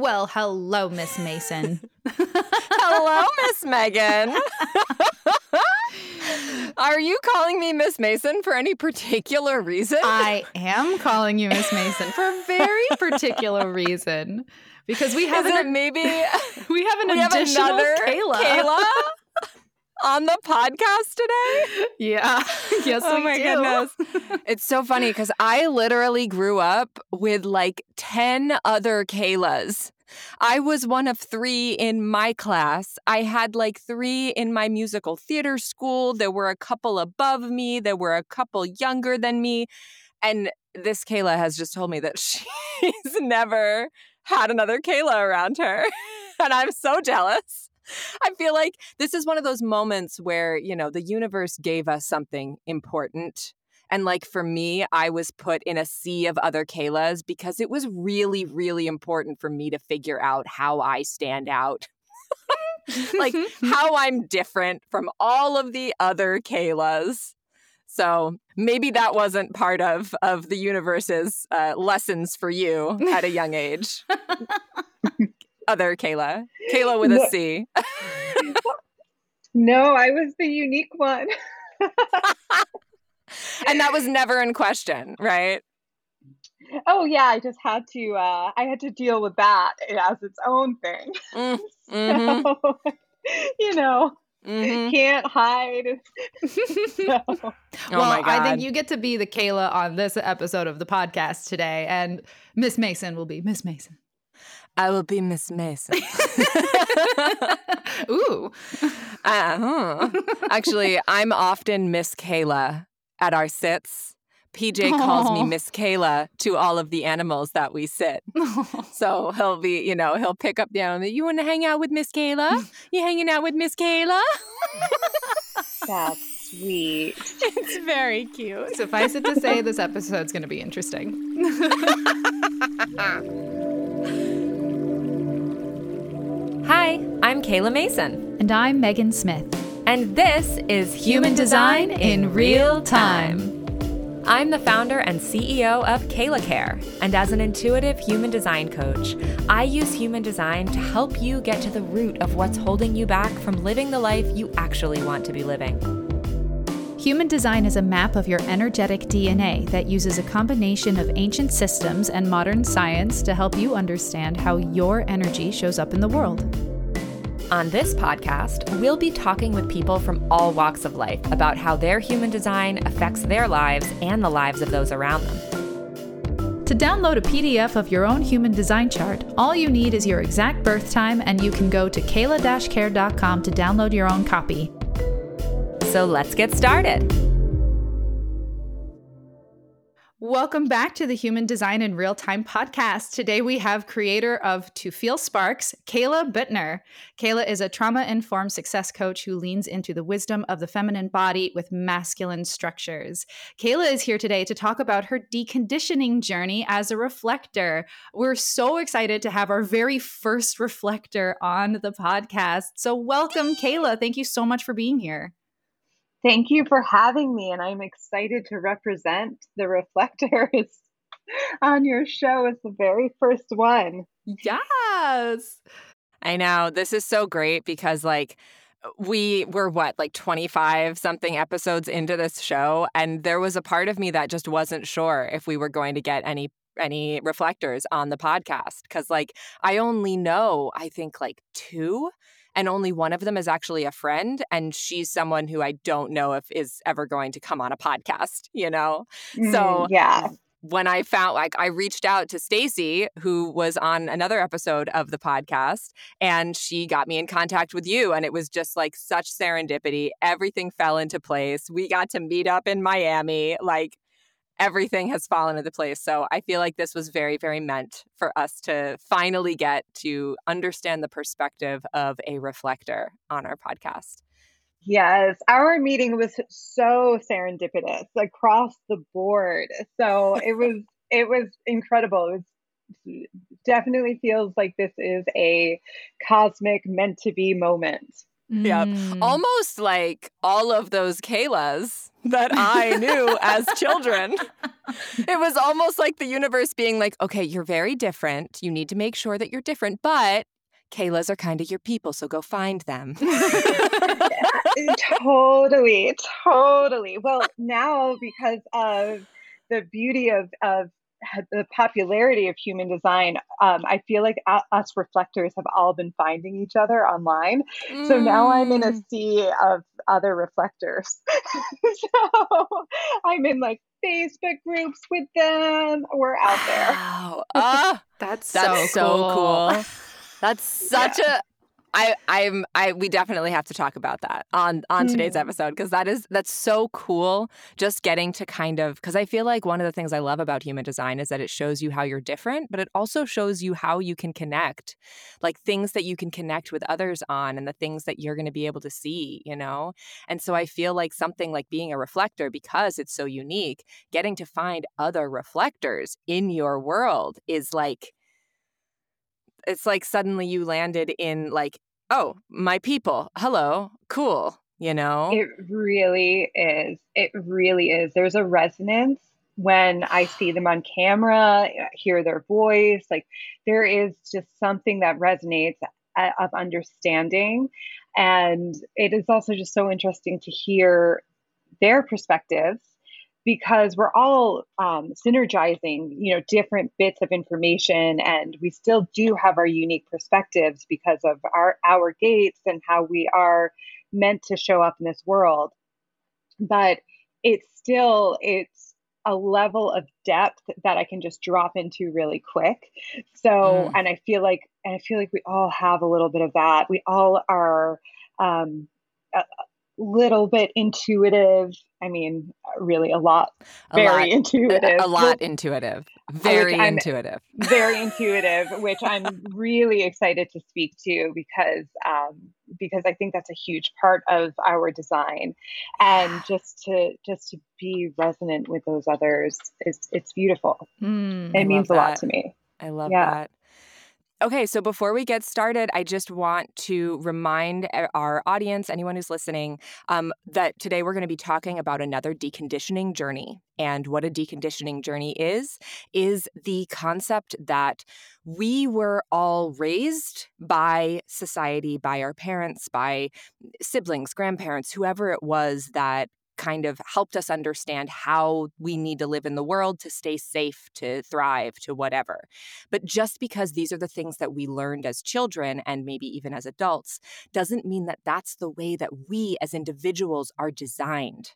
Well, hello, Miss Mason. hello, Miss Megan. Are you calling me Miss Mason for any particular reason? I am calling you Miss Mason for a very particular reason. Because we have Is an, maybe we have an we have additional another Kayla. Kayla on the podcast today? Yeah. Yes, oh my do. goodness. It's so funny because I literally grew up with like 10 other Kaylas. I was one of three in my class. I had like three in my musical theater school. There were a couple above me, there were a couple younger than me. And this Kayla has just told me that she's never had another Kayla around her. and I'm so jealous. I feel like this is one of those moments where, you know, the universe gave us something important. And like for me, I was put in a sea of other Kaylas because it was really, really important for me to figure out how I stand out. like how I'm different from all of the other Kaylas. So maybe that wasn't part of of the universe's uh, lessons for you at a young age. Other Kayla, Kayla with a C. No. I was the unique one. and that was never in question, right? Oh yeah, I just had to uh I had to deal with that as its own thing. Mm, mhm, So, you know, mhm. can't hide. So, Oh well, my I think you get to be the Kayla on this episode of the podcast today, and Miss Mason will be Miss Mason. I will be Miss Mason. Ooh. uh-huh. Actually, I'm often Miss Kayla at our sits. PJ calls me Miss Kayla to all of the animals that we sit. So he'll be, you know, he'll pick up the animal. You want to hang out with Miss Kayla? You hanging out with Miss Kayla? that's sweet. it's very cute. Suffice it to say, this episode's going to be interesting. Hi, I'm Kayla Mason, And I'm Megan Smith. and this is Human Design in Real Time. I'm the founder and CEO of Kayla Care, and as an intuitive human design coach, I use human design to help you get to the root of what's holding you back from living the life you actually want to be living. Human design is a map of your energetic DNA that uses a combination of ancient systems and modern science to help you understand how your energy shows up in the world. On this podcast, we'll be talking with people from all walks of life about how their human design affects their lives and the lives of those around them. To download a PDF of your own human design chart, all you need is your exact birth time, and you can go to kayla-care.com to download your own copy. So let's get started. Welcome back to the Human Design in Real Time podcast. Today we have creator of To Feel Sparks, Cayla Buettner. Kayla is a trauma informed success coach who leans into the wisdom of the feminine body with masculine structures. Kayla is here today to talk about her deconditioning journey as a reflector. We're so excited to have our very first reflector on the podcast. So, welcome, Kayla. Thank you so much for being here. Thank you for having me, and I'm excited to represent the reflectors on your show as the very first one. Yes. I know. This is so great because, like, we were what, like 25 something episodes into this show. And there was a part of me that just wasn't sure if we were going to get any any reflectors on the podcast because like i only know i think like two and only one of them is actually a friend and she's someone who i don't know if is ever going to come on a podcast you know? So, Mm, yeah, when I found like I reached out to Stacy who was on another episode of the podcast and she got me in contact with you and it was just like such serendipity. Everything fell into place. We got to meet up in Miami like everything has fallen into place so I feel like this was very very meant for us to finally get to understand the perspective of a reflector on our podcast yes. Our meeting was so serendipitous across the board. So it was it was incredible. It was definitely feels like this is a cosmic meant to be moment. Yeah. Mm. Almost like all of those Kaylas that I knew as children. It was almost like the universe being like, okay, you're very different. You need to make sure that you're different, but Kaylas are kind of your people, so go find them. totally, totally. Well, now because of the beauty of of the popularity of human design, um, I feel like us reflectors have all been finding each other online. Mm. So now I'm in a mm. sea of other reflectors. so I'm in like Facebook groups with them. We're out there. Wow. Uh, that's, that's so, so cool. cool. That's such yeah. a I I'm I we definitely have to talk about that on on today's mm. episode because that is that's so cool just getting to kind of cuz I feel like one of the things I love about human design is that it shows you how you're different but it also shows you how you can connect like things that you can connect with others on and the things that you're going to be able to see you know and so I feel like something like being a reflector because it's so unique getting to find other reflectors in your world is like it's like suddenly you landed in like, oh, my people. Hello. Cool. You know? It really is. It really is. There's a resonance when I see them on camera, hear their voice. Like there is just something that resonates uh, of understanding. And it is also just so interesting to hear their perspectives because we're all um, synergizing you know different bits of information and we still do have our unique perspectives because of our our gates and how we are meant to show up in this world but it's still it's a level of depth that I can just drop into really quick. So, mm. and I feel like, and I feel like we all have a little bit of that. We all are um, little bit intuitive. I mean, really a lot, a very lot, intuitive. A, lot intuitive. Very intuitive. Very intuitive, which I'm really excited to speak to because um, because I think that's a huge part of our design, and just to just to be resonant with those others is it's beautiful. Mm, it I means a lot to me. I love yeah. that. Okay, so before we get started, I just want to remind our audience, anyone who's listening, um, that today we're going to be talking about another deconditioning journey. And what a deconditioning journey is, is the concept that we were all raised by society, by our parents, by siblings, grandparents, whoever it was that kind of helped us understand how we need to live in the world to stay safe, to thrive, to whatever. But just because these are the things that we learned as children and maybe even as adults doesn't mean that that's the way that we as individuals are designed.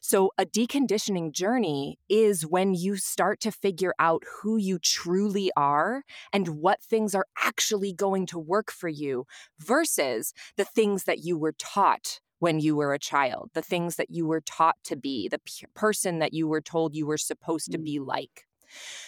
So, a deconditioning journey is when you start to figure out who you truly are and what things are actually going to work for you versus the things that you were taught when you were a child, the things that you were taught to be, the p- person that you were told you were supposed to mm. be like.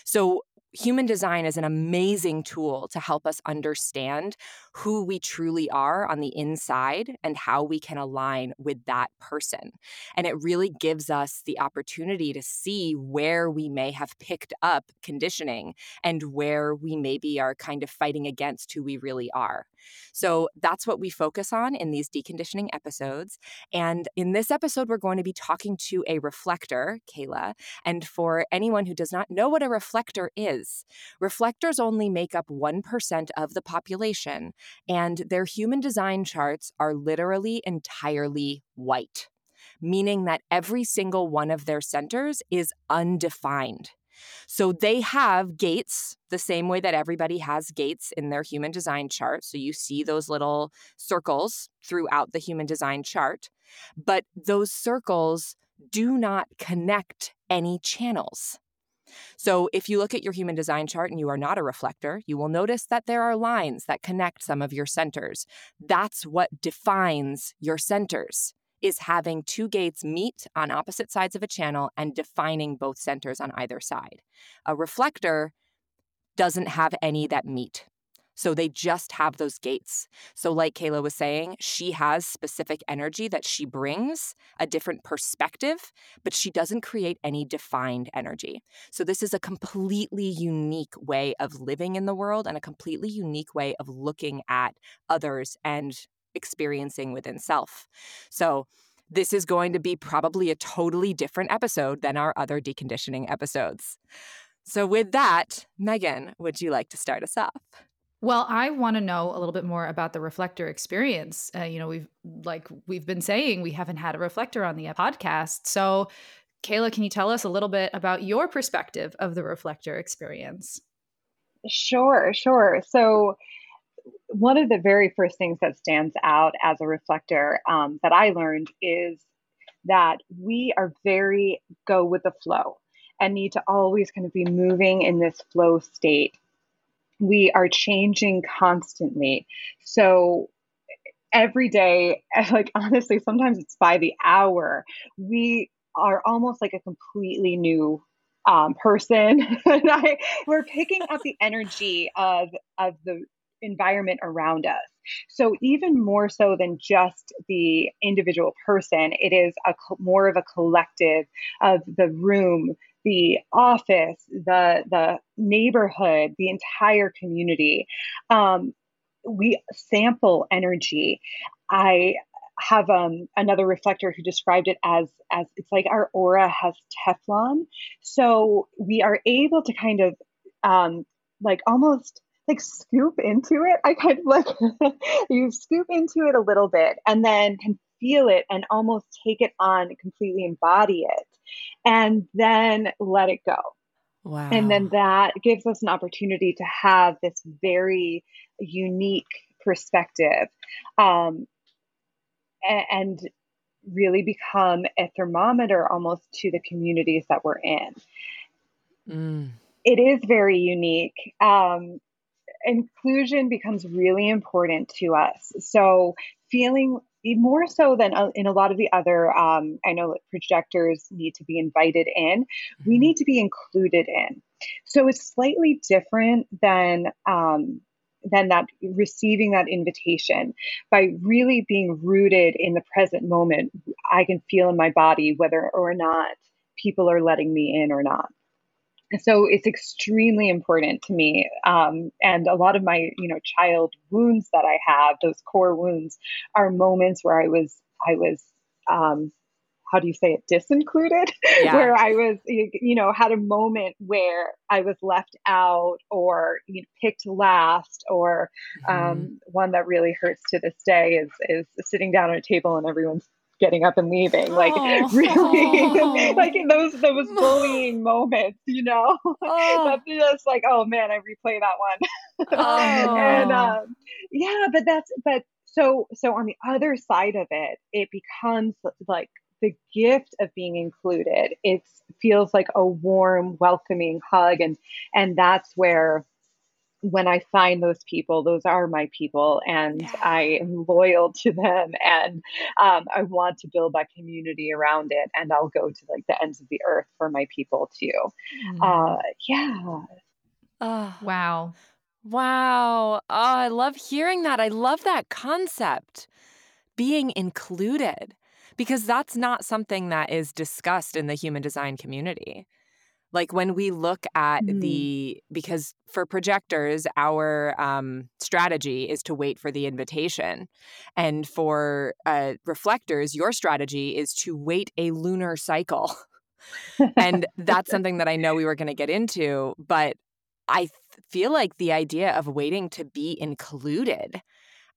So, human design is an amazing tool to help us understand who we truly are on the inside and how we can align with that person. And it really gives us the opportunity to see where we may have picked up conditioning and where we maybe are kind of fighting against who we really are. So that's what we focus on in these deconditioning episodes. And in this episode, we're going to be talking to a reflector, Kayla. And for anyone who does not know what a reflector is, reflectors only make up 1% of the population, and their human design charts are literally entirely white meaning that every single one of their centers is undefined. So they have gates the same way that everybody has gates in their human design chart. So you see those little circles throughout the human design chart, but those circles do not connect any channels. So, if you look at your human design chart and you are not a reflector, you will notice that there are lines that connect some of your centers. That's what defines your centers is having two gates meet on opposite sides of a channel and defining both centers on either side. A reflector doesn't have any that meet. So they just have those gates. So, like Kayla was saying, she has specific energy that she brings, a different perspective, but she doesn't create any defined energy. So, this is a completely unique way of living in the world and a completely unique way of looking at others and experiencing within self. So, this is going to be probably a totally different episode than our other deconditioning episodes. So, with that, Megan, would you like to start us off? Well, I want to know a little bit more about the reflector experience. Uh, you know, we've like we've been saying we haven't had a reflector on the podcast. So, Kayla, can you tell us a little bit about your perspective of the reflector experience? Sure, sure. So, one of the very first things that stands out as a reflector um, that I learned is that we are very go with the flow and need to always kind of be moving in this flow state we are changing constantly. So every day, like honestly, sometimes it's by the hour, we are almost like a completely new um, person. and I, we're picking up the energy of, of the environment around us. So even more so than just the individual person, it is a more of a collective of the room, the office, the the neighborhood, the entire community. Um, we sample energy. I have um, another reflector who described it as as it's like our aura has Teflon, so we are able to kind of um, like almost like scoop into it. I kind of like you scoop into it a little bit and then can feel it and almost take it on, completely embody it, and then let it go. Wow. And then that gives us an opportunity to have this very unique perspective um, and really become a thermometer almost to the communities that we're in. Mm. It is very unique. Um, inclusion becomes really important to us. So, feeling more so than uh, in a lot of the other, um, I know projectors need to be invited in, we mm-hmm. need to be included in. So, it's slightly different than. Um, than that receiving that invitation by really being rooted in the present moment i can feel in my body whether or not people are letting me in or not so it's extremely important to me um, and a lot of my you know child wounds that i have those core wounds are moments where i was i was um, how do you say it disincluded yeah. where i was you know had a moment where i was left out or you know, picked last or mm-hmm. um, one that really hurts to this day is is sitting down at a table and everyone's getting up and leaving. Like oh. really, like in those those bullying moments, you know. Oh. that's just like, oh man, I replay that one. oh. and um, yeah, but that's but so so on the other side of it, it becomes like the gift of being included. It feels like a warm, welcoming hug, and and that's where when I find those people, those are my people, and yeah. I am loyal to them, and um, I want to build my community around it, and I'll go to like the ends of the earth for my people too. Mm. Uh, yeah. Oh, wow. Wow. Oh, I love hearing that. I love that concept, being included, because that's not something that is discussed in the human design community like when we look at mm. the because for projectors our um, strategy is to wait for the invitation and for uh, reflectors your strategy is to wait a lunar cycle and that's something that i know we were going to get into but i th- feel like the idea of waiting to be included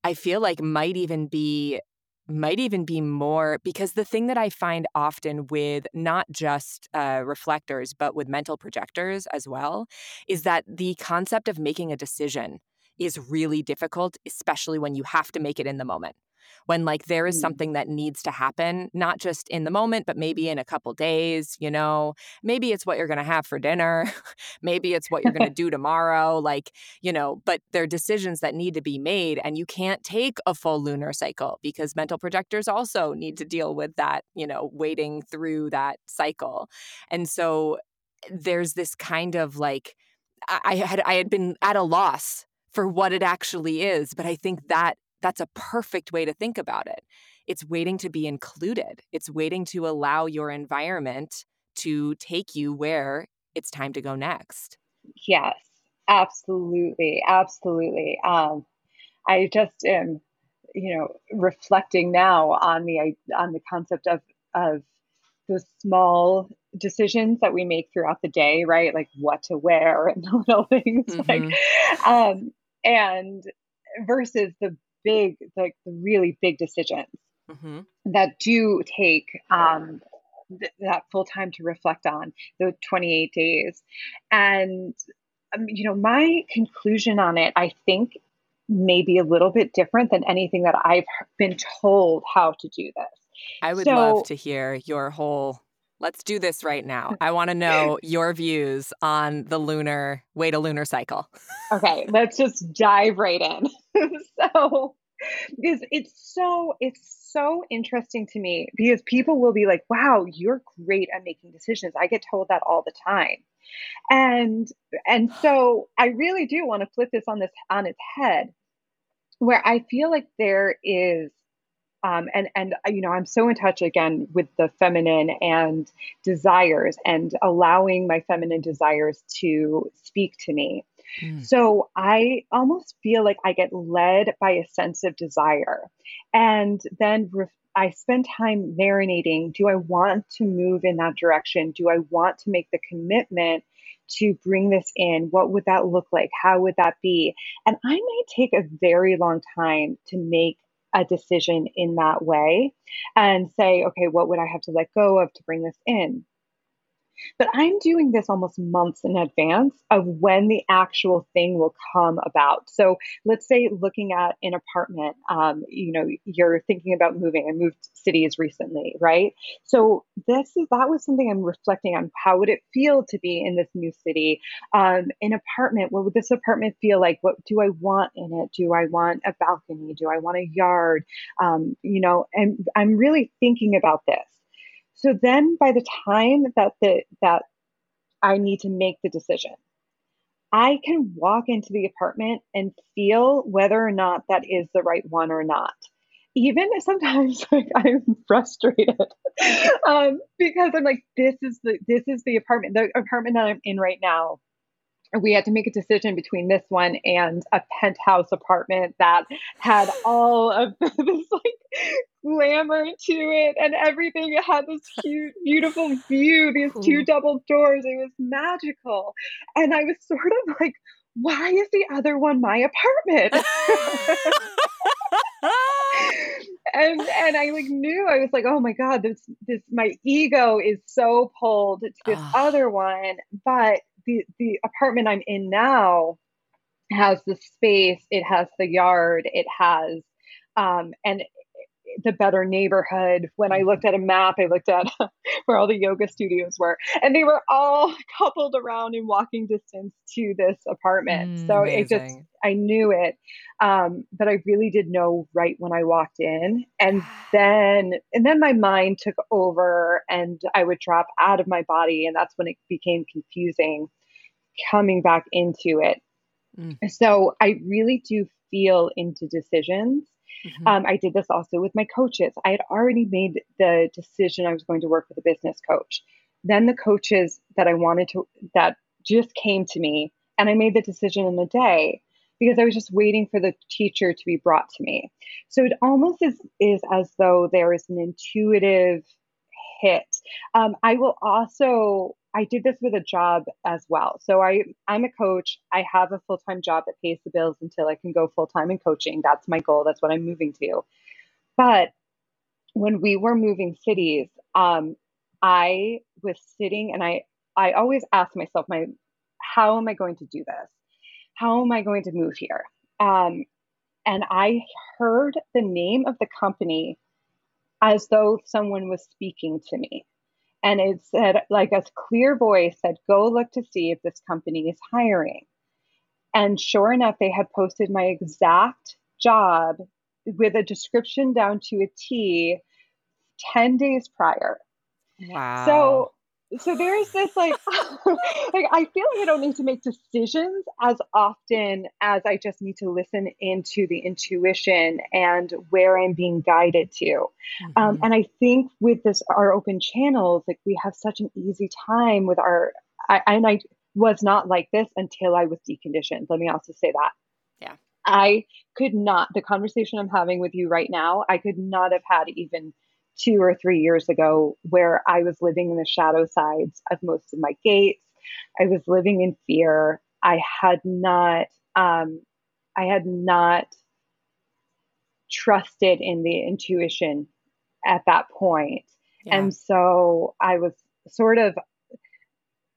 i feel like might even be might even be more because the thing that I find often with not just uh, reflectors, but with mental projectors as well, is that the concept of making a decision is really difficult, especially when you have to make it in the moment when like there is mm. something that needs to happen not just in the moment but maybe in a couple days you know? Maybe it's what you're going to have for dinner. Maybe it's what you're going to do tomorrow like you know but there are decisions that need to be made and you can't take a full lunar cycle because mental projectors also need to deal with that you know waiting through that cycle. And so there's this kind of like I had I had been at a loss for what it actually is but i think that that's a perfect way to think about it. It's waiting to be included, it's waiting to allow your environment to take you where it's time to go next. Yes, absolutely. Absolutely. Um, I just am you know, reflecting now on the on the concept of of the small decisions that we make throughout the day, right? Like what to wear and the little things mm-hmm. like um and versus the big like the really big decisions mm-hmm. that do take um th- that full time to reflect on the 28 days. And um, you know my conclusion on it i think may be a little bit different than anything that i've been told how to do this. I would so, love to hear your whole let's do this right now. I want to know your views on the lunar way to lunar cycle. Okay let's just dive right in so because it's so it's so interesting to me because people will be like wow you're great at making decisions. I get told that all the time. And and so i really do want to flip this on this on its head where i feel like there is um, and and you know i'm so in touch again with the feminine and desires and allowing my feminine desires to speak to me Mm. So I almost feel like I get led by a sense of desire. And then I spend time marinating. Do I want to move in that direction? Do I want to make the commitment to bring this in? What would that look like? How would that be? And I may take a very long time to make a decision in that way and say, okay, what would I have to let go of to bring this in? But I'm doing this almost months in advance of when the actual thing will come about. So let's say looking at an apartment, um, you know, you're thinking about moving. I moved cities recently, right? So this is that was something I'm reflecting on. How would it feel to be in this new city? Um, an apartment. What would this apartment feel like? What do I want in it? Do I want a balcony? Do I want a yard? Um, you know, and I'm really thinking about this. So then by the time that the that I need to make the decision, I can walk into the apartment and feel whether or not that is the right one or not. Even sometimes like I'm frustrated um, because I'm like, this is the this is the apartment. The apartment that I'm in right now we had to make a decision between this one and a penthouse apartment that had all of this like glamour to it and everything. It had this cute, beautiful view, these two double doors. It was magical. And I was sort of like, why is the other one my apartment? and and I like knew I was like, oh my god, this this my ego is so pulled to this other one, but the the apartment I'm in now has the space, it has the yard, it has um, and the better neighborhood. When I mm-hmm. looked at a map, I looked at where all the yoga studios were, and they were all coupled around in walking distance to this apartment. Mm, so amazing. it just, I knew it. Um, but I really did know right when I walked in. And then, and then my mind took over and I would drop out of my body. And that's when it became confusing coming back into it. Mm. So I really do feel into decisions Mm-hmm. Um, I did this also with my coaches. I had already made the decision I was going to work with a business coach. Then the coaches that I wanted to, that just came to me, and I made the decision in a day because I was just waiting for the teacher to be brought to me. So it almost is, is as though there is an intuitive hit. Um, I will also I did this with a job as well. So I I'm a coach. I have a full-time job that pays the bills until I can go full-time in coaching. That's my goal. That's what I'm moving to. But when we were moving cities, um, I was sitting and I I always ask myself my how am I going to do this? How am I going to move here? Um, and I heard the name of the company as though someone was speaking to me and it said like a clear voice said go look to see if this company is hiring. And sure enough they had posted my exact job with a description down to a t 10 days prior. Wow. so so there's this like like i feel like i don't need to make decisions as often as i just need to listen into the intuition and where i'm being guided to. Um, mm-hmm. um, and i think with this our open channels like we have such an easy time with our I, and i was not like this until i was deconditioned let me also say that. Yeah. I could not, the conversation I'm having with you right now, I could not have had even two or three years ago where I was living in the shadow sides of most of my gates. I was living in fear. I had not, um, I had not trusted in the intuition at that point. Yeah. And so I was sort of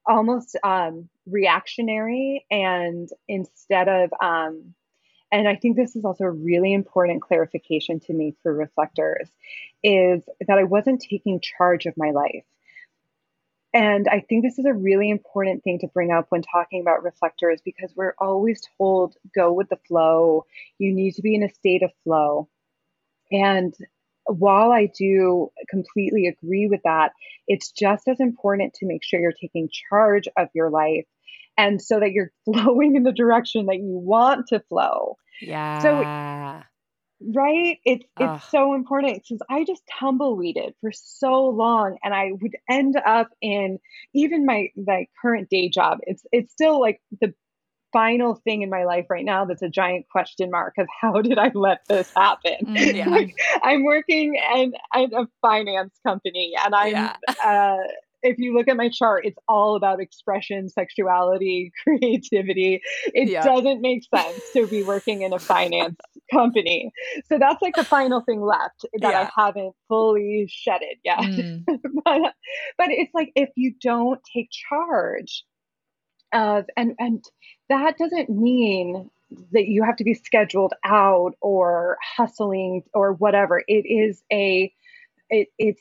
almost um, reactionary and instead of um, and i think this is also a really important clarification to me for reflectors is that i wasn't taking charge of my life. And i think this is a really important thing to bring up when talking about reflectors because we're always told go with the flow. You need to be in a state of flow. And while I do completely agree with that, it's just as important to make sure you're taking charge of your life and so that you're flowing in the direction that you want to flow. Yeah. So right it's Ugh. it's so important because i just tumbleweeded for so long and i would end up in even my my current day job it's it's still like the final thing in my life right now that's a giant question mark of how did I let this happen? Mm, yeah. like, I'm working in, in, a finance company and I'm, yeah. uh, if you look at my chart, it's all about expression, sexuality, creativity. It yeah. doesn't make sense to be working in a finance company. So that's like the final thing left that yeah. I haven't fully shedded yet. Mm. but, but it's like if you don't take charge of and and that doesn't mean that you have to be scheduled out or hustling or whatever. It is a, it, it's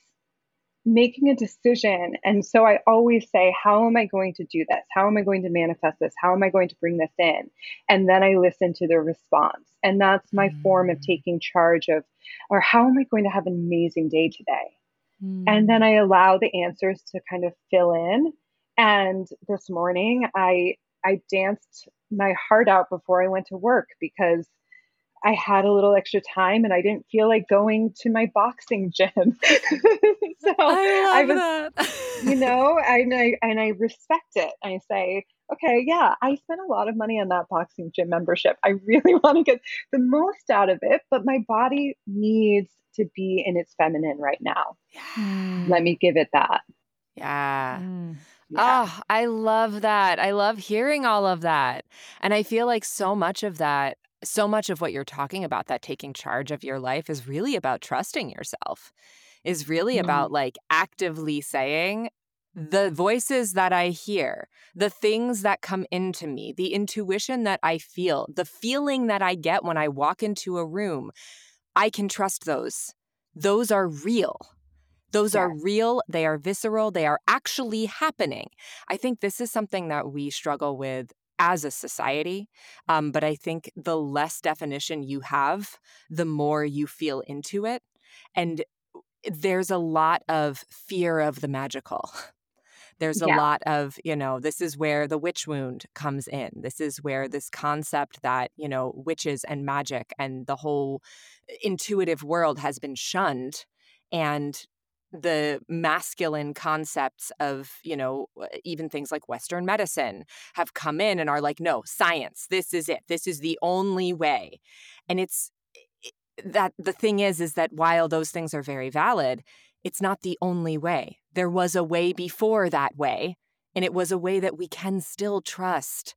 making a decision. And so I always say, how am I going to do this? How am I going to manifest this? How am I going to bring this in? And then I listen to the response. And that's my mm. form of mm. taking charge of, or how am I going to have an amazing day today? Mm. And then I allow the answers to kind of fill in. And this morning I I danced my heart out before I went to work because I had a little extra time and I didn't feel like going to my boxing gym. so I love I was, that. you know, and I and I respect it. I say, okay, yeah, I spent a lot of money on that boxing gym membership. I really want to get the most out of it, but my body needs to be in its feminine right now. Yeah. Let me give it that. Yeah. Mm. Yeah. Oh, I love that. I love hearing all of that. And I feel like so much of that, so much of what you're talking about, that taking charge of your life is really about trusting yourself, is really mm-hmm. about like actively saying, the voices that I hear, the things that come into me, the intuition that I feel, the feeling that I get when I walk into a room, I can trust those. Those are real. Those yes. are real, they are visceral, they are actually happening. I think this is something that we struggle with as a society. Um, but I think the less definition you have, the more you feel into it. And there's a lot of fear of the magical. There's a yeah. lot of, you know, this is where the witch wound comes in. This is where this concept that, you know, witches and magic and the whole intuitive world has been shunned. And the masculine concepts of you know uh, even things like western medicine have come in and are like no science this is it. This is the only way. And it's that the thing is is that while those things are very valid it's not the only way. There was a way before that way and it was a way that we can still trust.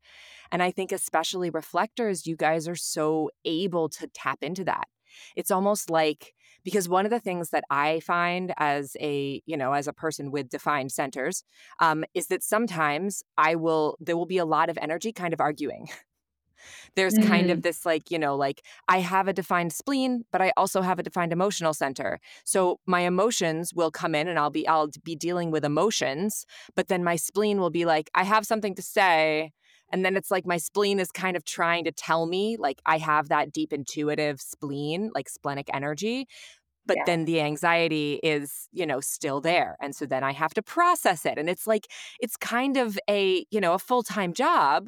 And i think especially reflectors you guys are so able to tap into that. It's almost like because one of the things that I find as a, you know, as a person with defined centers um, is that sometimes I will, there will be a lot of energy kind of arguing. There's mm-hmm. kind of mm-hmm. this like, you know, like I have a defined spleen, but I also have a defined emotional center. So my emotions will come in and I'll be I'll be dealing with emotions, but then my spleen will be like I have something to say, and then it's like my spleen is kind of trying to tell me, like, I have that deep intuitive spleen, like splenic energy. But yeah. then the anxiety is, you know, still there. And so then I have to process it. And it's like, it's kind of a, you know, a full time job,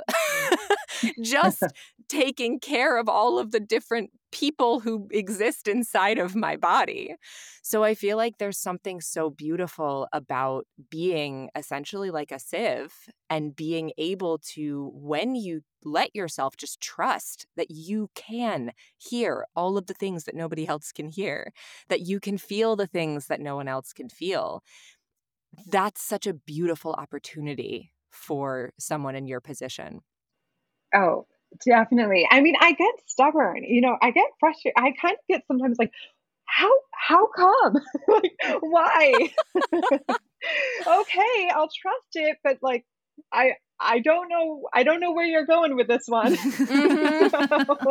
just taking care of all of the different people who exist inside of my body. So I feel like there's something so beautiful about being essentially like a sieve and being able to, when you let yourself just trust that you can hear all of the things that nobody else can hear, that you can feel the things that no one else can feel. That's such a beautiful opportunity for someone in your position. Oh, definitely. I mean, I get stubborn. You know, I get frustrated. I kind of get sometimes like, how how come? like, why? okay, I'll trust it, but like, I I don't know. I don't know where you're going with this one. mm-hmm.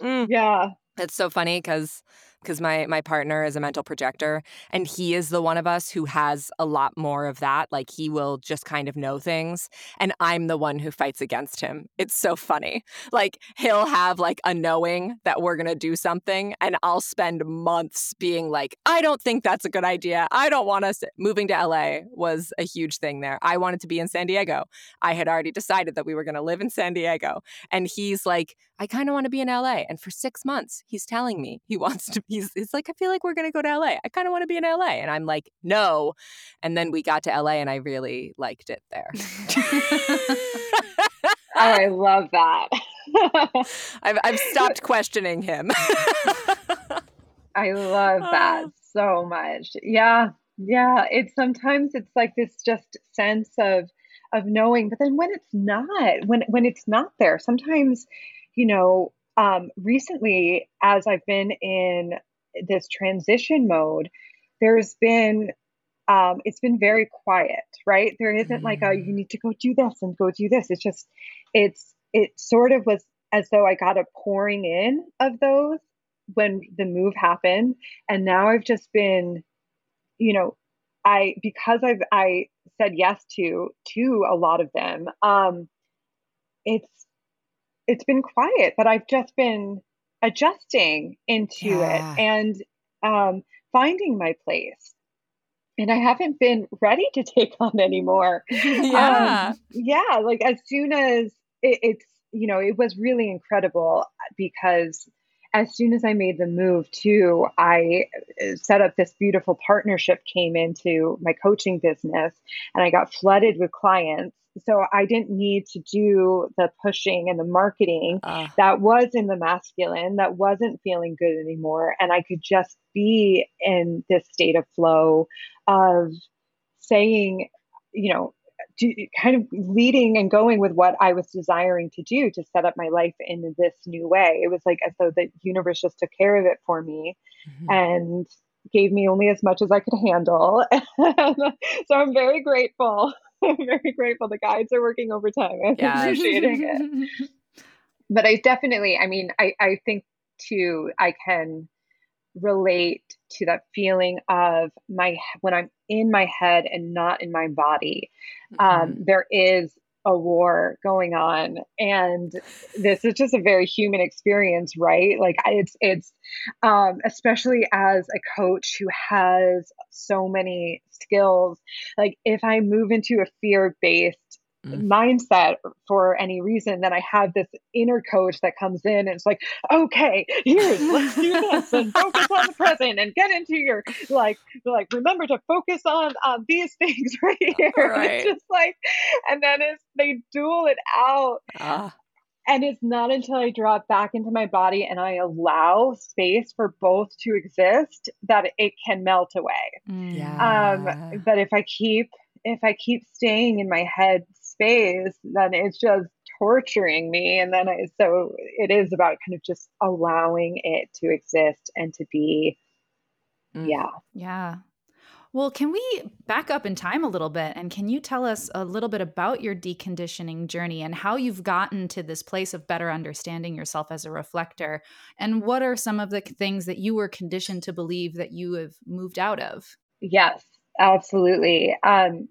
mm. Yeah, it's so funny because because my my partner is a mental projector and he is the one of us who has a lot more of that like he will just kind of know things and i'm the one who fights against him. It's so funny. Like he'll have like a knowing that we're going to do something and i'll spend months being like i don't think that's a good idea. I don't want us moving to la was a huge thing there. I wanted to be in san diego. I had already decided that we were going to live in san diego and he's like i kind of want to be in la and for 6 months he's telling me he wants to be. he's it's like I feel like we're gonna go to LA. I kind of want to be in LA, and I'm like, no. And then we got to LA, and I really liked it there. oh, I love that. I've I've stopped questioning him. I love that oh. so much. Yeah, yeah. It's sometimes it's like this just sense of of knowing, but then when it's not, when when it's not there, sometimes, you know, um, recently as I've been in this transition mode, there's been um, it's been very quiet, right? There isn't like a you mm. need to go do this and go do this. It's just it's it sort of was as though I got a pouring in of those when the move happened, and now I've just been, you know, I because I've I said yes to to a lot of them. Um, it's it's been quiet, but I've just been adjusting into yeah. it and um, finding my place. And I haven't been ready to take on anymore. yeah. Um, yeah. Like as soon as it, it's, you know, it was really incredible because as soon as I made the move too, I uh, set up this beautiful partnership came into my coaching business and I got flooded with clients so I didn't need to do the pushing and the marketing uh. that was in the masculine, that wasn't feeling good anymore. And I could just be in this state of flow of saying, you know, kind of leading and going with what I was desiring to do to set up my life in this new way. It was like as though the universe just took care of it for me mm-hmm. and gave me only as much as I could handle. so I'm very grateful I'm very grateful. The guides are working overtime. I'm yes. appreciating it. but I definitely, I mean, I, I think too, I can relate to that feeling of my when I'm in my head and not in my body. Um, mm-hmm. Um, there is a war going on. And this is just a very human experience right? Like it's it's um, especially as a coach who has so many skills like if i move into a fear based mm. mindset for any reason, then I have this inner coach that comes in and it's like, okay, here's let's do this and focus on the present and get into your like like remember to focus on on these things right here. Right. It's just like and then it's they duel it out. Ah. And it's not until I drop back into my body and I allow space for both to exist that it can melt away. Mm. Yeah. Um, but if I keep if I keep staying in my head space, then it's just torturing me. And then I, so it is about kind of just allowing it to exist and to be, mm. yeah. Yeah. Well, can we back up in time a little bit and can you tell us a little bit about your deconditioning journey and how you've gotten to this place of better understanding yourself as a reflector? And what are some of the things that you were conditioned to believe that you have moved out of? Yes, absolutely. Um,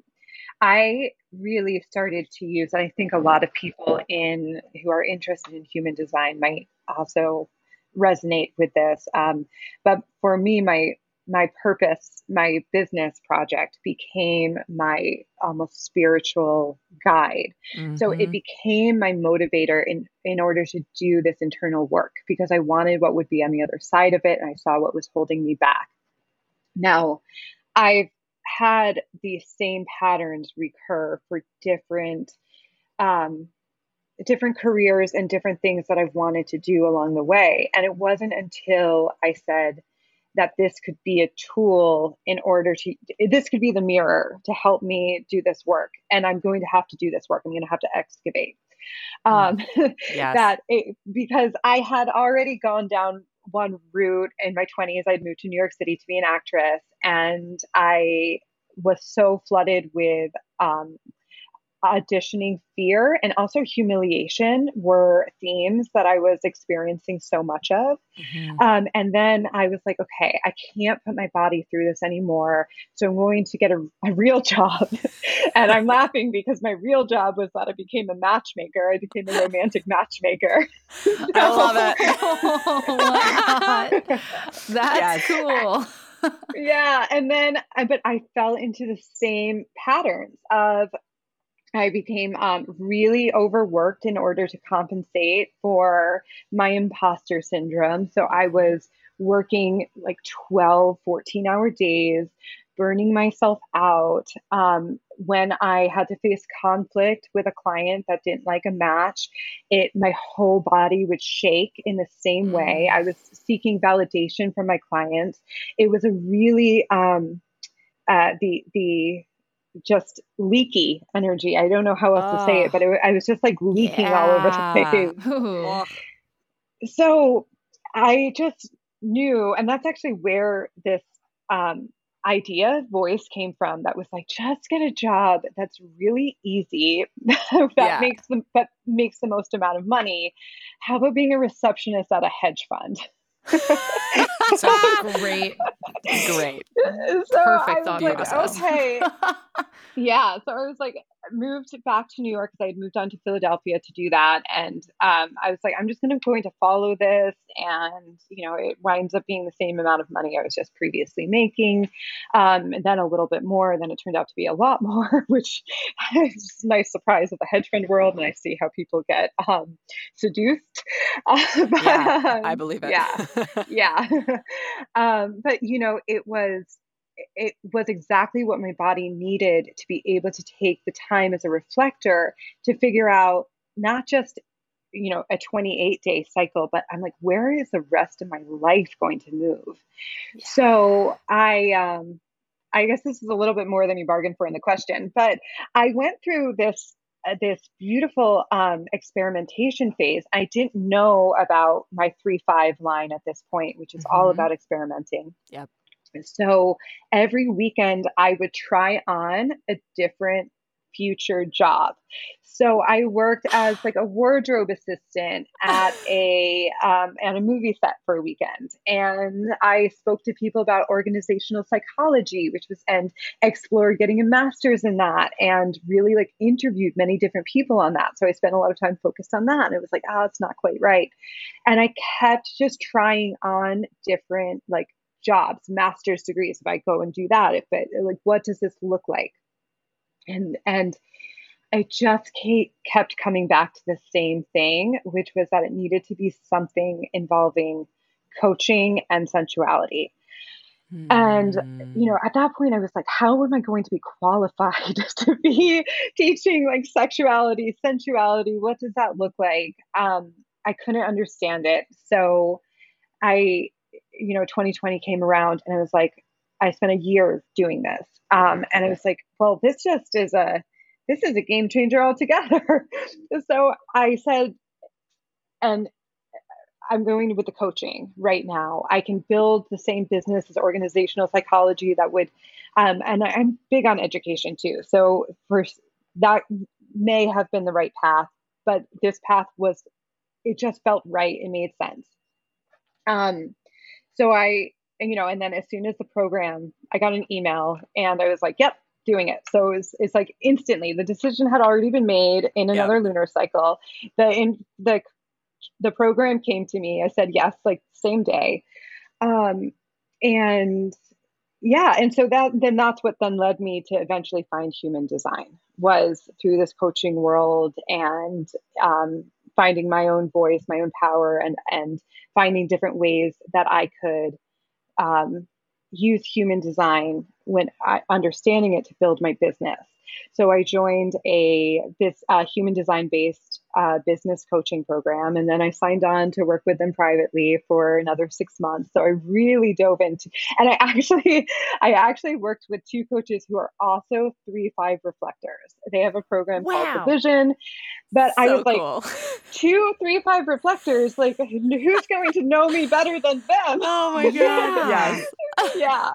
I really started to use, and I think a lot of people in who are interested in human design might also resonate with this. Um, but for me, my my purpose, my business project became my almost spiritual guide. Mm-hmm. So it mm-hmm. became my motivator in in order to do this internal work because I wanted what would be on the other side of it and I saw what was holding me back. Now, I've had these same patterns recur for different um, different careers and different things that I've wanted to do along the way. And it wasn't until I said, that this could be a tool in order to this could be the mirror to help me do this work and i'm going to have to do this work i'm going to have to excavate mm. um, yes. that it, because i had already gone down one route in my 20s i'd moved to new york city to be an actress and i was so flooded with um, auditioning fear and also humiliation were themes that I was experiencing so much of. Mm-hmm. Um, and then I was like, okay, I can't put my body through this anymore. So I'm going to get a, a real job. and I'm laughing because my real job was that I became a matchmaker. I became a romantic matchmaker. I love it. oh my God. That's yes. cool. yeah. And then, but I fell into the same patterns of I became um, really overworked in order to compensate for my imposter syndrome. So I was working like 12, 14 hour days, burning myself out. Um, when I had to face conflict with a client that didn't like a match, it my whole body would shake in the same way. Mm. I was seeking validation from my clients. It was a really um, uh, the the just leaky energy. I don't know how else oh, to say it, but it, I was just like leaking yeah. all over the place. so I just knew, and that's actually where this um, idea voice came from. That was like, just get a job that's really easy, that yeah. makes the that makes the most amount of money. How about being a receptionist at a hedge fund? so great, great, so perfect thought like, process. Okay, yeah. So I was like, moved back to New York because I had moved on to Philadelphia to do that, and um, I was like, I'm just going to going to follow this, and you know, it winds up being the same amount of money I was just previously making, um, and then a little bit more. Then it turned out to be a lot more, which is a nice surprise of the hedge fund world, and I see how people get um, seduced. Uh, but, yeah, I believe it. Yeah, yeah. Um, but you know, it was it was exactly what my body needed to be able to take the time as a reflector to figure out not just you know a 28 day cycle but i'm like where is the rest of my life going to move yeah. so i um i guess this is a little bit more than you bargained for in the question but i went through this uh, this beautiful um, experimentation phase i didn't know about my three five line at this point which is mm-hmm. all about experimenting yep so every weekend, I would try on a different future job. So I worked as like a wardrobe assistant at a um, at a movie set for a weekend, and I spoke to people about organizational psychology, which was and explored getting a master's in that, and really like interviewed many different people on that. So I spent a lot of time focused on that, and it was like, oh, it's not quite right, and I kept just trying on different like jobs, master's degrees, if I go and do that, if it like what does this look like? And and I just kept coming back to the same thing, which was that it needed to be something involving coaching and sensuality. And, you know, at that point, I was like, how am I going to be qualified to be teaching like sexuality, sensuality? What does that look like? Um, I couldn't understand it. So I you know 2020 came around and I was like I spent a year doing this um, and I was like well this just is a this is a game changer altogether so I said and I'm going with the coaching right now. I can build the same business as organizational psychology that would, um, and I'm big on education too. So first, that may have been the right path, but this path was, it just felt right. It made sense. Um, so I, you know, and then as soon as the program, I got an email and I was like, yep, doing it. So it's it's like instantly the decision had already been made in another yeah. lunar cycle. The in the the program came to me. I said yes, like same day. Um, and yeah and so that then that's what then led me to eventually find human design was through this coaching world and um, finding my own voice my own power and and finding different ways that i could um, use human design when I, understanding it to build my business. So I joined a this uh, human design based uh, business coaching program, and then I signed on to work with them privately for another six months. So I really dove into, and I actually I actually worked with two coaches who are also three five reflectors. They have a program wow. called the Vision. But so I was like, cool. two, three, five reflectors. Like, who's going to know me better than them? Oh my god! yes. yeah.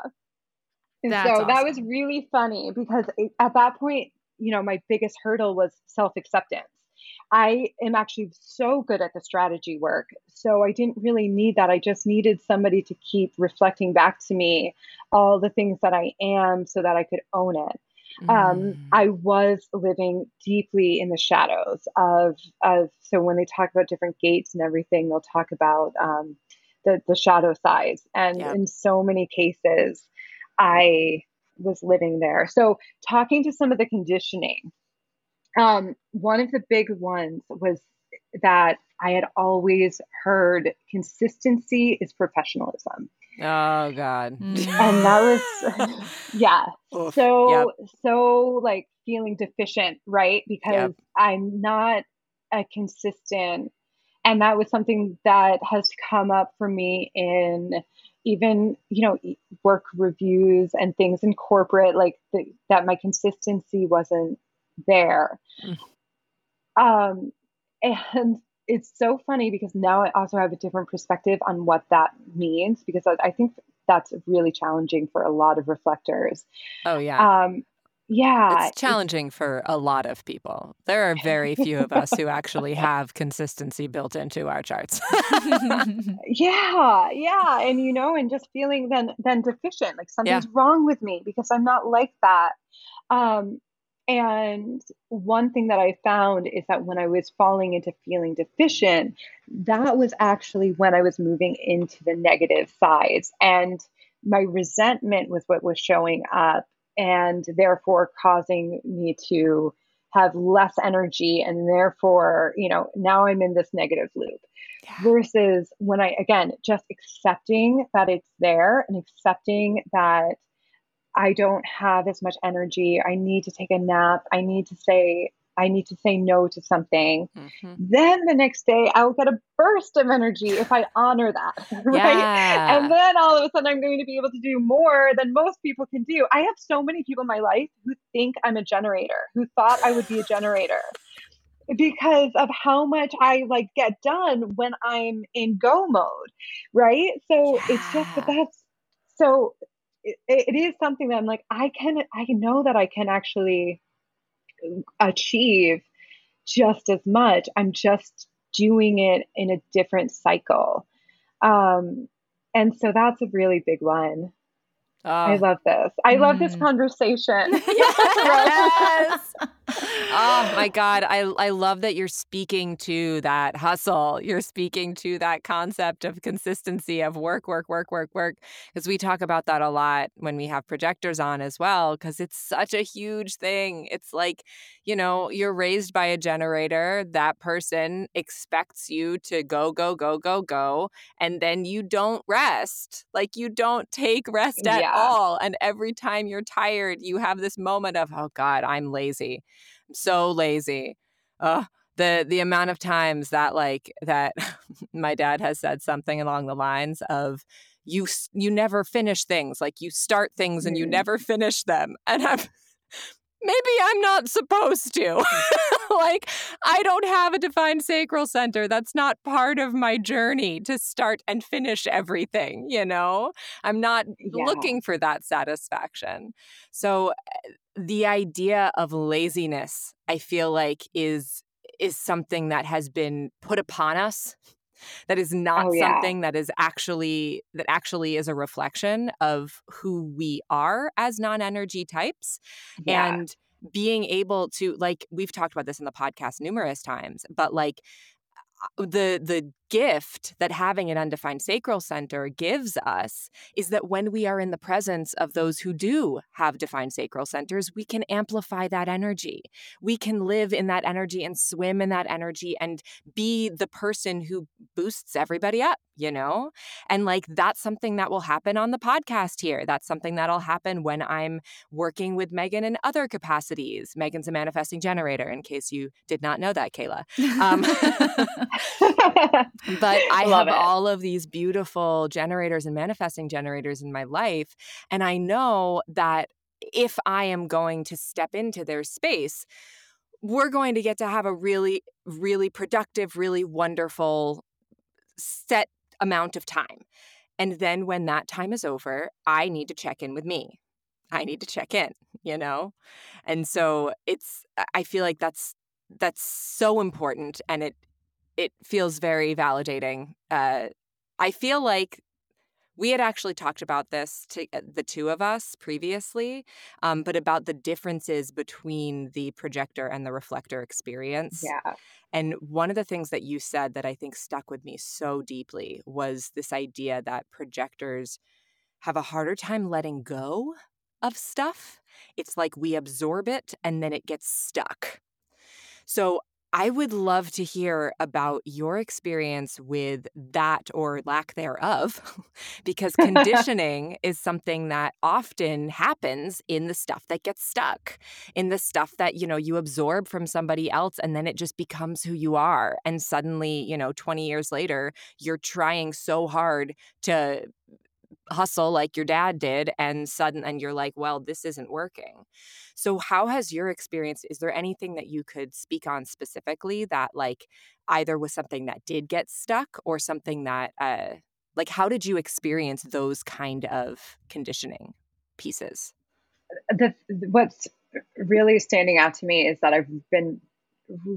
And That's so awesome. that was really funny because at that point, you know, my biggest hurdle was self acceptance. I am actually so good at the strategy work. So I didn't really need that. I just needed somebody to keep reflecting back to me all the things that I am so that I could own it. Um, mm. Um, I was living deeply in the shadows of, of, so when they talk about different gates and everything, they'll talk about um, the, the shadow sides. And yep. in so many cases, I was living there. So, talking to some of the conditioning, um, one of the big ones was that I had always heard consistency is professionalism. Oh God. Mm. And that was yeah. Oof. So yep. so like feeling deficient, right? Because yep. I'm not a consistent and that was something that has come up for me in even you know work reviews and things in corporate like the, that my consistency wasn't there. Mm. um and it's so funny because now i also have a different perspective on what that means because i, I think that's really challenging for a lot of reflectors. Oh yeah. Um yeah it's challenging it's, for a lot of people. There are very few of us who actually have consistency built into our charts. Yeah yeah. And you know and just feeling then then deficient like something's yeah. wrong with me because i'm not like that. Um and one thing that I found is that when I was falling into feeling deficient, that was actually when I was moving into the negative sides. And my resentment was what was showing up and therefore causing me to have less energy and therefore you know now i'm in this negative loop yeah. versus when i again just accepting that it's there and accepting that i don't have as much energy i need to take a nap i need to say I need to say no to something. Mm-hmm. Then the next day, I'll get a burst of energy if I honor that, right? Yeah. And then all of a sudden, I'm going to be able to do more than most people can do. I have so many people in my life who think I'm a generator, who thought I would be a generator because of how much I like get done when I'm in go mode, right? So yeah. it's just that that's so it, it is something that I'm like, I can, I know that I can actually achieve just as much. I'm just doing it in a different cycle. Um, and so that's a really big one. Oh. I love this. I mm. love this mm. conversation. yes. Oh my God. I, I love that you're speaking to that hustle. You're speaking to that concept of consistency of work, work, work, work, work. Because we talk about that a lot when we have projectors on as well, because it's such a huge thing. It's like, you know, you're raised by a generator. That person expects you to go, go, go, go, go. And then you don't rest. Like you don't take rest at yeah all. And every time you're tired, you have this moment of, oh God, I'm lazy. I'm so lazy. Uh, the the amount of times that like that my dad has said something along the lines of you you never finish things like you start things and you mm. never finish them and i'm maybe I'm not supposed to. like, I don't have a defined sacral center. That's not part of my journey to start and finish everything, you know? I'm not yeah. looking for that satisfaction. So, eh, the idea of laziness, I feel like, is is something that has been put upon us that is not oh, yeah. something that is actually that actually is a reflection of who we are as non-energy types yeah. and being able to like we've talked about this in the podcast numerous times but like uh, the the gift that having an undefined sacral center gives us is that when we are in the presence of those who do have defined sacral centers, we can amplify that energy. We can live in that energy and swim in that energy and be the person who boosts everybody up, you know? And like that's something that will happen on the podcast here. That's something that'll happen when I'm working with Megan in other capacities. Megan's a manifesting generator, in case you did not know that, Cayla. Um, but I have it. all of these beautiful generators and manifesting generators in my life. And I know that if I am going to step into their space, we're going to get to have a really, really productive, really wonderful set amount of time. And then when that time is over, I need to check in with me. I need to check in, you know? And so it's I feel like that's that's so important and it it feels very validating. Uh, I feel like we had actually talked about this to uh, the two of us previously, um, but about the differences between the projector and the reflector experience. Yeah. And one of the things that you said that I think stuck with me so deeply was this idea that projectors have a harder time letting go of stuff. It's like we absorb it and then it gets stuck. So I would love to hear about your experience with that or lack thereof, because conditioning is something that often happens in the stuff that gets stuck, in the stuff that, you know, you absorb from somebody else and then it just becomes who you are. And suddenly, you know, 20 years later, you're trying so hard to hustle like your dad did and sudden and you're like well this isn't working. So how has your experience is there anything that you could speak on specifically that like either was something that did get stuck or something that uh like how did you experience those kind of conditioning pieces? The what's really standing out to me is that i've been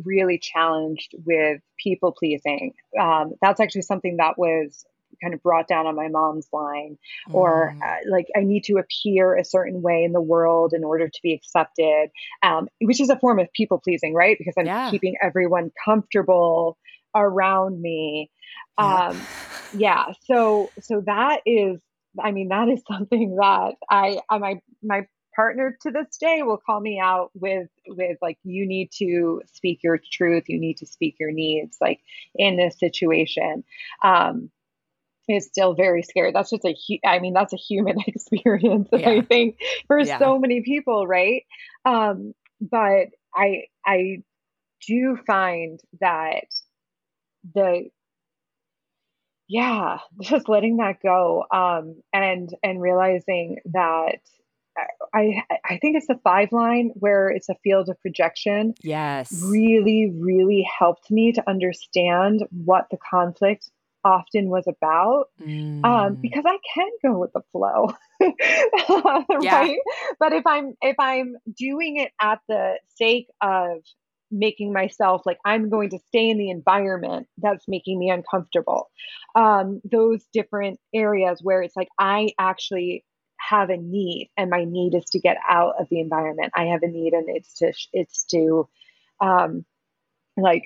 really challenged with people pleasing. Um, that's actually something that was kind of brought down on my mom's line mm. or uh, like i need to appear a certain way in the world in order to be accepted um, which is a form of people pleasing right because i'm yeah. keeping everyone comfortable around me yeah. um yeah so so that is i mean that is something that i I my my partner to this day will call me out with with like you need to speak your truth you need to speak your needs like in this situation um is still very scary. That's just a, I mean, that's a human experience, yeah. I think, for yeah. so many people, right? Um, but I, I do find that the, yeah, just letting that go, um, and and realizing that I I think it's the five line where it's a field of projection. Yes. Really, really helped me to understand what the conflict often was about um, mm. um, because I can go with the flow, right? But if I'm if I'm doing it at the sake of making myself like I'm going to stay in the environment that's making me uncomfortable, um, those different areas where it's like I actually have a need and my need is to get out of the environment. I have a need and it's to it's to um, like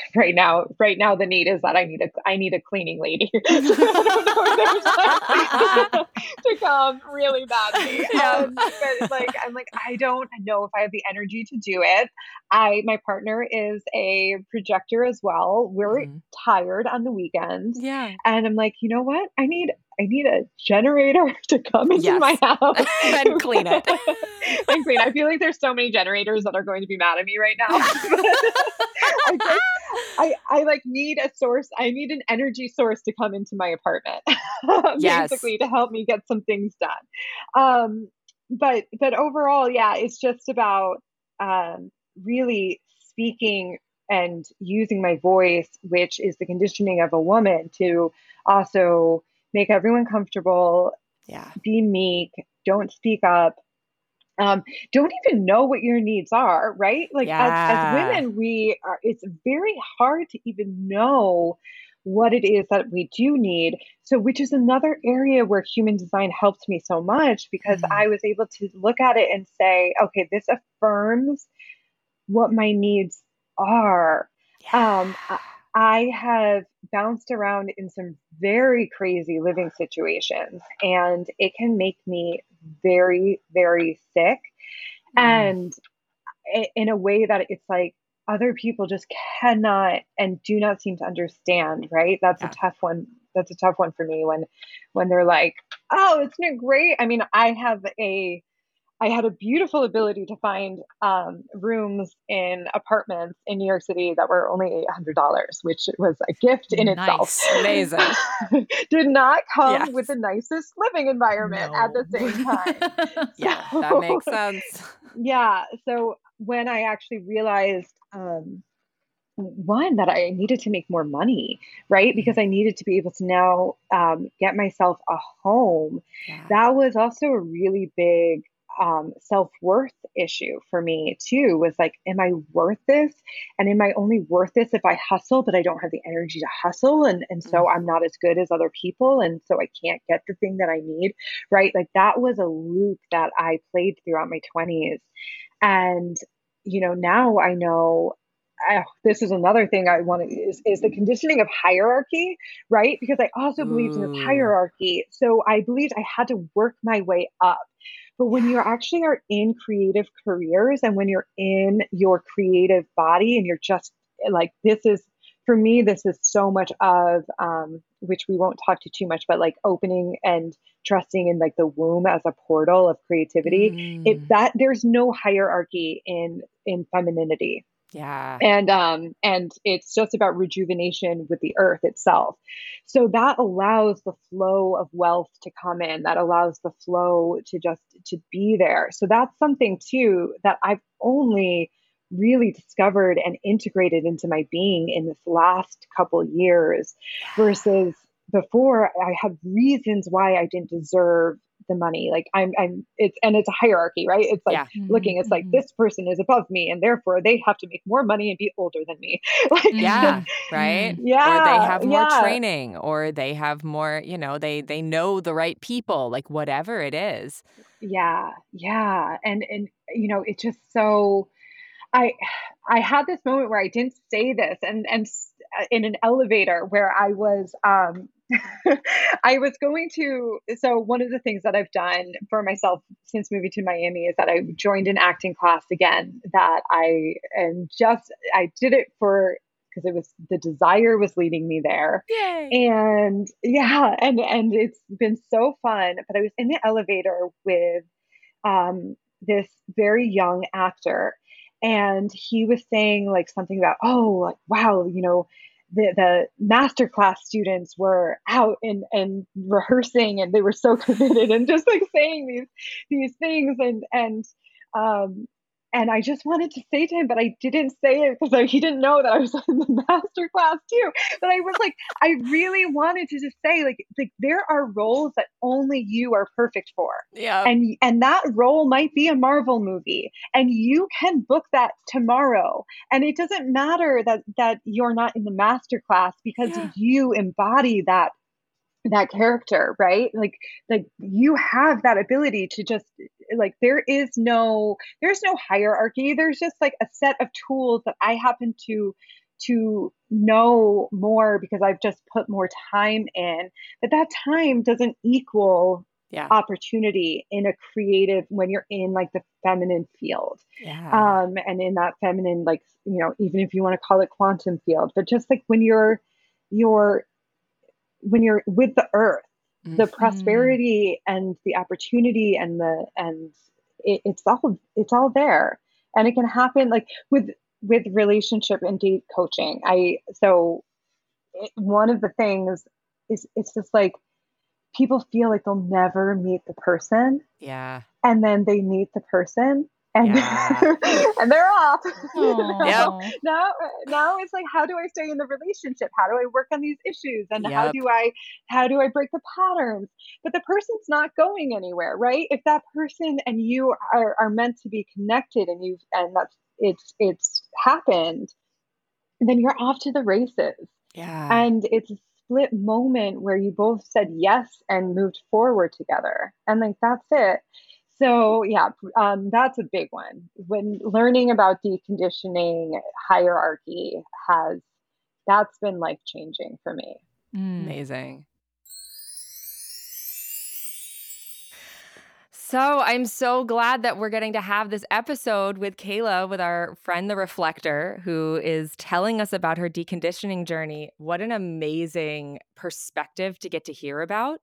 right now right now the need is that i need a i need a cleaning lady. To come really badly. Um, but like i'm like i don't know if i have the energy to do it. I my partner is a projector as well. We're mm-hmm. tired on the weekends. Yeah. And i'm like you know what? I need I need a generator to come into yes. my house and clean it. and clean. I feel like there's so many generators that are going to be mad at me right now. I, just, I, I like need a source. I need an energy source to come into my apartment, basically yes. to help me get some things done. Um, but but overall, yeah, it's just about um, really speaking and using my voice, which is the conditioning of a woman to also make everyone comfortable. Yeah. Be meek. Don't speak up. Um, don't even know what your needs are, right? Like yeah. as, as women, we are, it's very hard to even know what it is that we do need. So, which is another area where human design helped me so much because mm-hmm. I was able to look at it and say, okay, this affirms what my needs are. Yeah. Um, I have bounced around in some very crazy living situations, and it can make me very, very sick. Mm. And in a way that it's like other people just cannot and do not seem to understand, right? That's yeah. a tough one. That's a tough one for me when when they're like, "Oh, isn't it great?" I mean, I have a I had a beautiful ability to find um, rooms in apartments in New York City that were only eight hundred dollars, which was a gift in nice. itself. Amazing. Did not come yes. with the nicest living environment no. at the same time. yeah, so, that makes sense. Yeah. So when I actually realized um, one that I needed to make more money, right? Because I needed to be able to now um, get myself a home. Yeah. That was also a really big um, self worth issue for me too was like, am I worth this? And am I only worth this if I hustle, but I don't have the energy to hustle? And, and so mm-hmm. I'm not as good as other people. And so I can't get the thing that I need, right? Like that was a loop that I played throughout my 20s. And, you know, now I know this is another thing I want to is, is the conditioning of hierarchy, right? Because I also believed in this mm. hierarchy. So I believed I had to work my way up. But when you actually are in creative careers and when you're in your creative body and you're just like, this is, for me, this is so much of, um, which we won't talk to too much, but like opening and trusting in like the womb as a portal of creativity. Mm. It that there's no hierarchy in in femininity yeah. And um and it's just about rejuvenation with the earth itself. So that allows the flow of wealth to come in. That allows the flow to just to be there. So that's something too that I've only really discovered and integrated into my being in this last couple years versus before I had reasons why I didn't deserve the money. Like i'm i'm it's and it's a hierarchy right? It's like yeah. looking it's like mm-hmm. this person is above me and therefore they have to make more money and be older than me. Like yeah. Right? Yeah. Or they have more yeah. training or they have more you know they they know the right people like whatever it is. Yeah. Yeah. And and you know it's just so I I had this moment where I didn't say this and and uh, in an elevator where I was um I was going to. So, one of the things that I've done for myself since moving to Miami is that I joined an acting class again. That I am just, I did it for because it was the desire was leading me there. Yay. And yeah, and and it's been so fun. But I was in the elevator with um, this very young actor, and he was saying like something about, oh, like wow, you know the, the master class students were out and, and rehearsing and they were so committed and just like saying these these things and and um and I just wanted to say to him, but I didn't say it because he didn't know that I was in the master class too. But I was like, I really wanted to just say, like, like there are roles that only you are perfect for. Yeah. And and that role might be a Marvel movie, and you can book that tomorrow. And it doesn't matter that that you're not in the master class because yeah. you embody that that character right like like you have that ability to just like there is no there's no hierarchy there's just like a set of tools that i happen to to know more because i've just put more time in but that time doesn't equal yeah. opportunity in a creative when you're in like the feminine field yeah. um and in that feminine like you know even if you want to call it quantum field but just like when you're you're when you're with the earth mm-hmm. the prosperity and the opportunity and the and it, it's all it's all there. And it can happen like with with relationship and date coaching. I so it, one of the things is it's just like people feel like they'll never meet the person. Yeah. And then they meet the person and yeah. and they're off. now, now, now it's like, how do I stay in the relationship? How do I work on these issues? And yep. how do I how do I break the patterns? But the person's not going anywhere, right? If that person and you are, are meant to be connected, and you've, and that's it's it's happened, then you're off to the races. Yeah, and it's a split moment where you both said yes and moved forward together, and like that's it so yeah um, that's a big one when learning about deconditioning hierarchy has that's been life changing for me. Mm. Amazing. So I'm so glad that we're getting to have this episode with Cayla, with our friend the Reflector, who is telling us about her deconditioning journey. What an amazing perspective to get to hear about.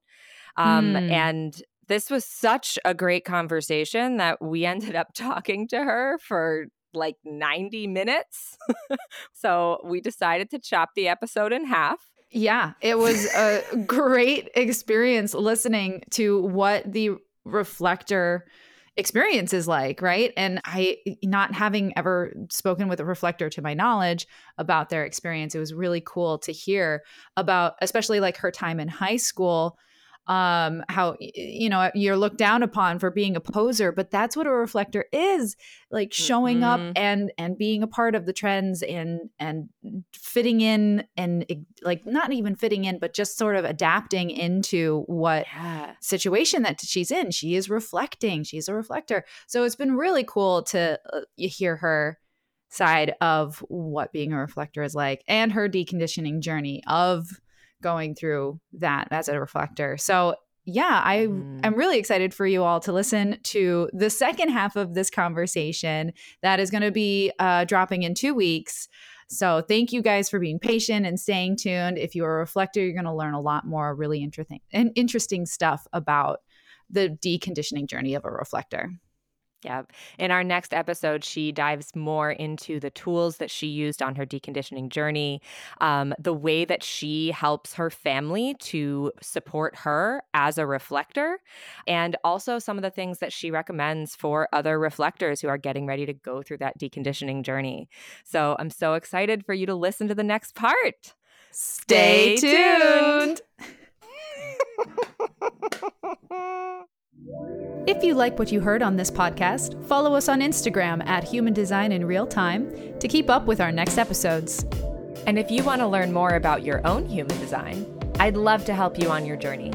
Um, mm. And this was such a great conversation that we ended up talking to her for like 90 minutes. so we decided to chop the episode in half. Yeah, it was a great experience listening to what the reflector experience is like, right? And I, not having ever spoken with a reflector to my knowledge about their experience, it was really cool to hear about, especially like her time in high school um how you know you're looked down upon for being a poser but that's what a reflector is like showing mm-hmm. up and and being a part of the trends and and fitting in and like not even fitting in but just sort of adapting into what yeah. situation that she's in she is reflecting she's a reflector so it's been really cool to uh, hear her side of what being a reflector is like and her deconditioning journey of going through that as a reflector. So yeah, I mm. I'm really excited for you all to listen to the second half of this conversation that is going to be uh, dropping in two weeks. So thank you guys for being patient and staying tuned. If you're a reflector, you're going to learn a lot more really interesting and interesting stuff about the deconditioning journey of a reflector. Yeah. In our next episode, she dives more into the tools that she used on her deconditioning journey, um, the way that she helps her family to support her as a reflector, and also some of the things that she recommends for other reflectors who are getting ready to go through that deconditioning journey. So I'm so excited for you to listen to the next part. Stay, tuned. If you like what you heard on this podcast, follow us on Instagram at Human Design in Real Time to keep up with our next episodes. And if you want to learn more about your own human design, I'd love to help you on your journey.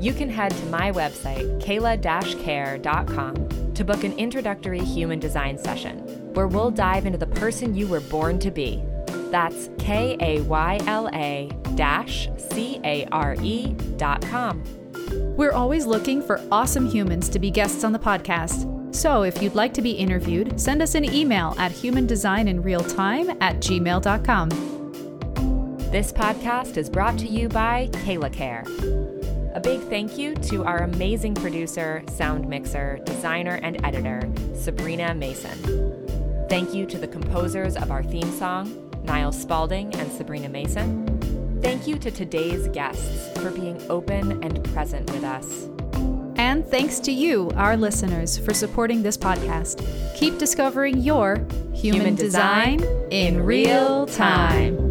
You can head to my website, kayla-care.com, to book an introductory human design session where we'll dive into the person you were born to be. That's K A Y L A E dot com. We're always looking for awesome humans to be guests on the podcast. So if you'd like to be interviewed, send us an email at humandesigninrealtime at gmail.com. This podcast is brought to you by Kayla Care. A big thank you to our amazing producer, sound mixer, designer, and editor, Sabrina Mason. Thank you to the composers of our theme song, Niles Spaulding and Sabrina Mason. Thank you to today's guests for being open and present with us. And thanks to you, our listeners, for supporting this podcast. Keep discovering your human, human design, design in real time.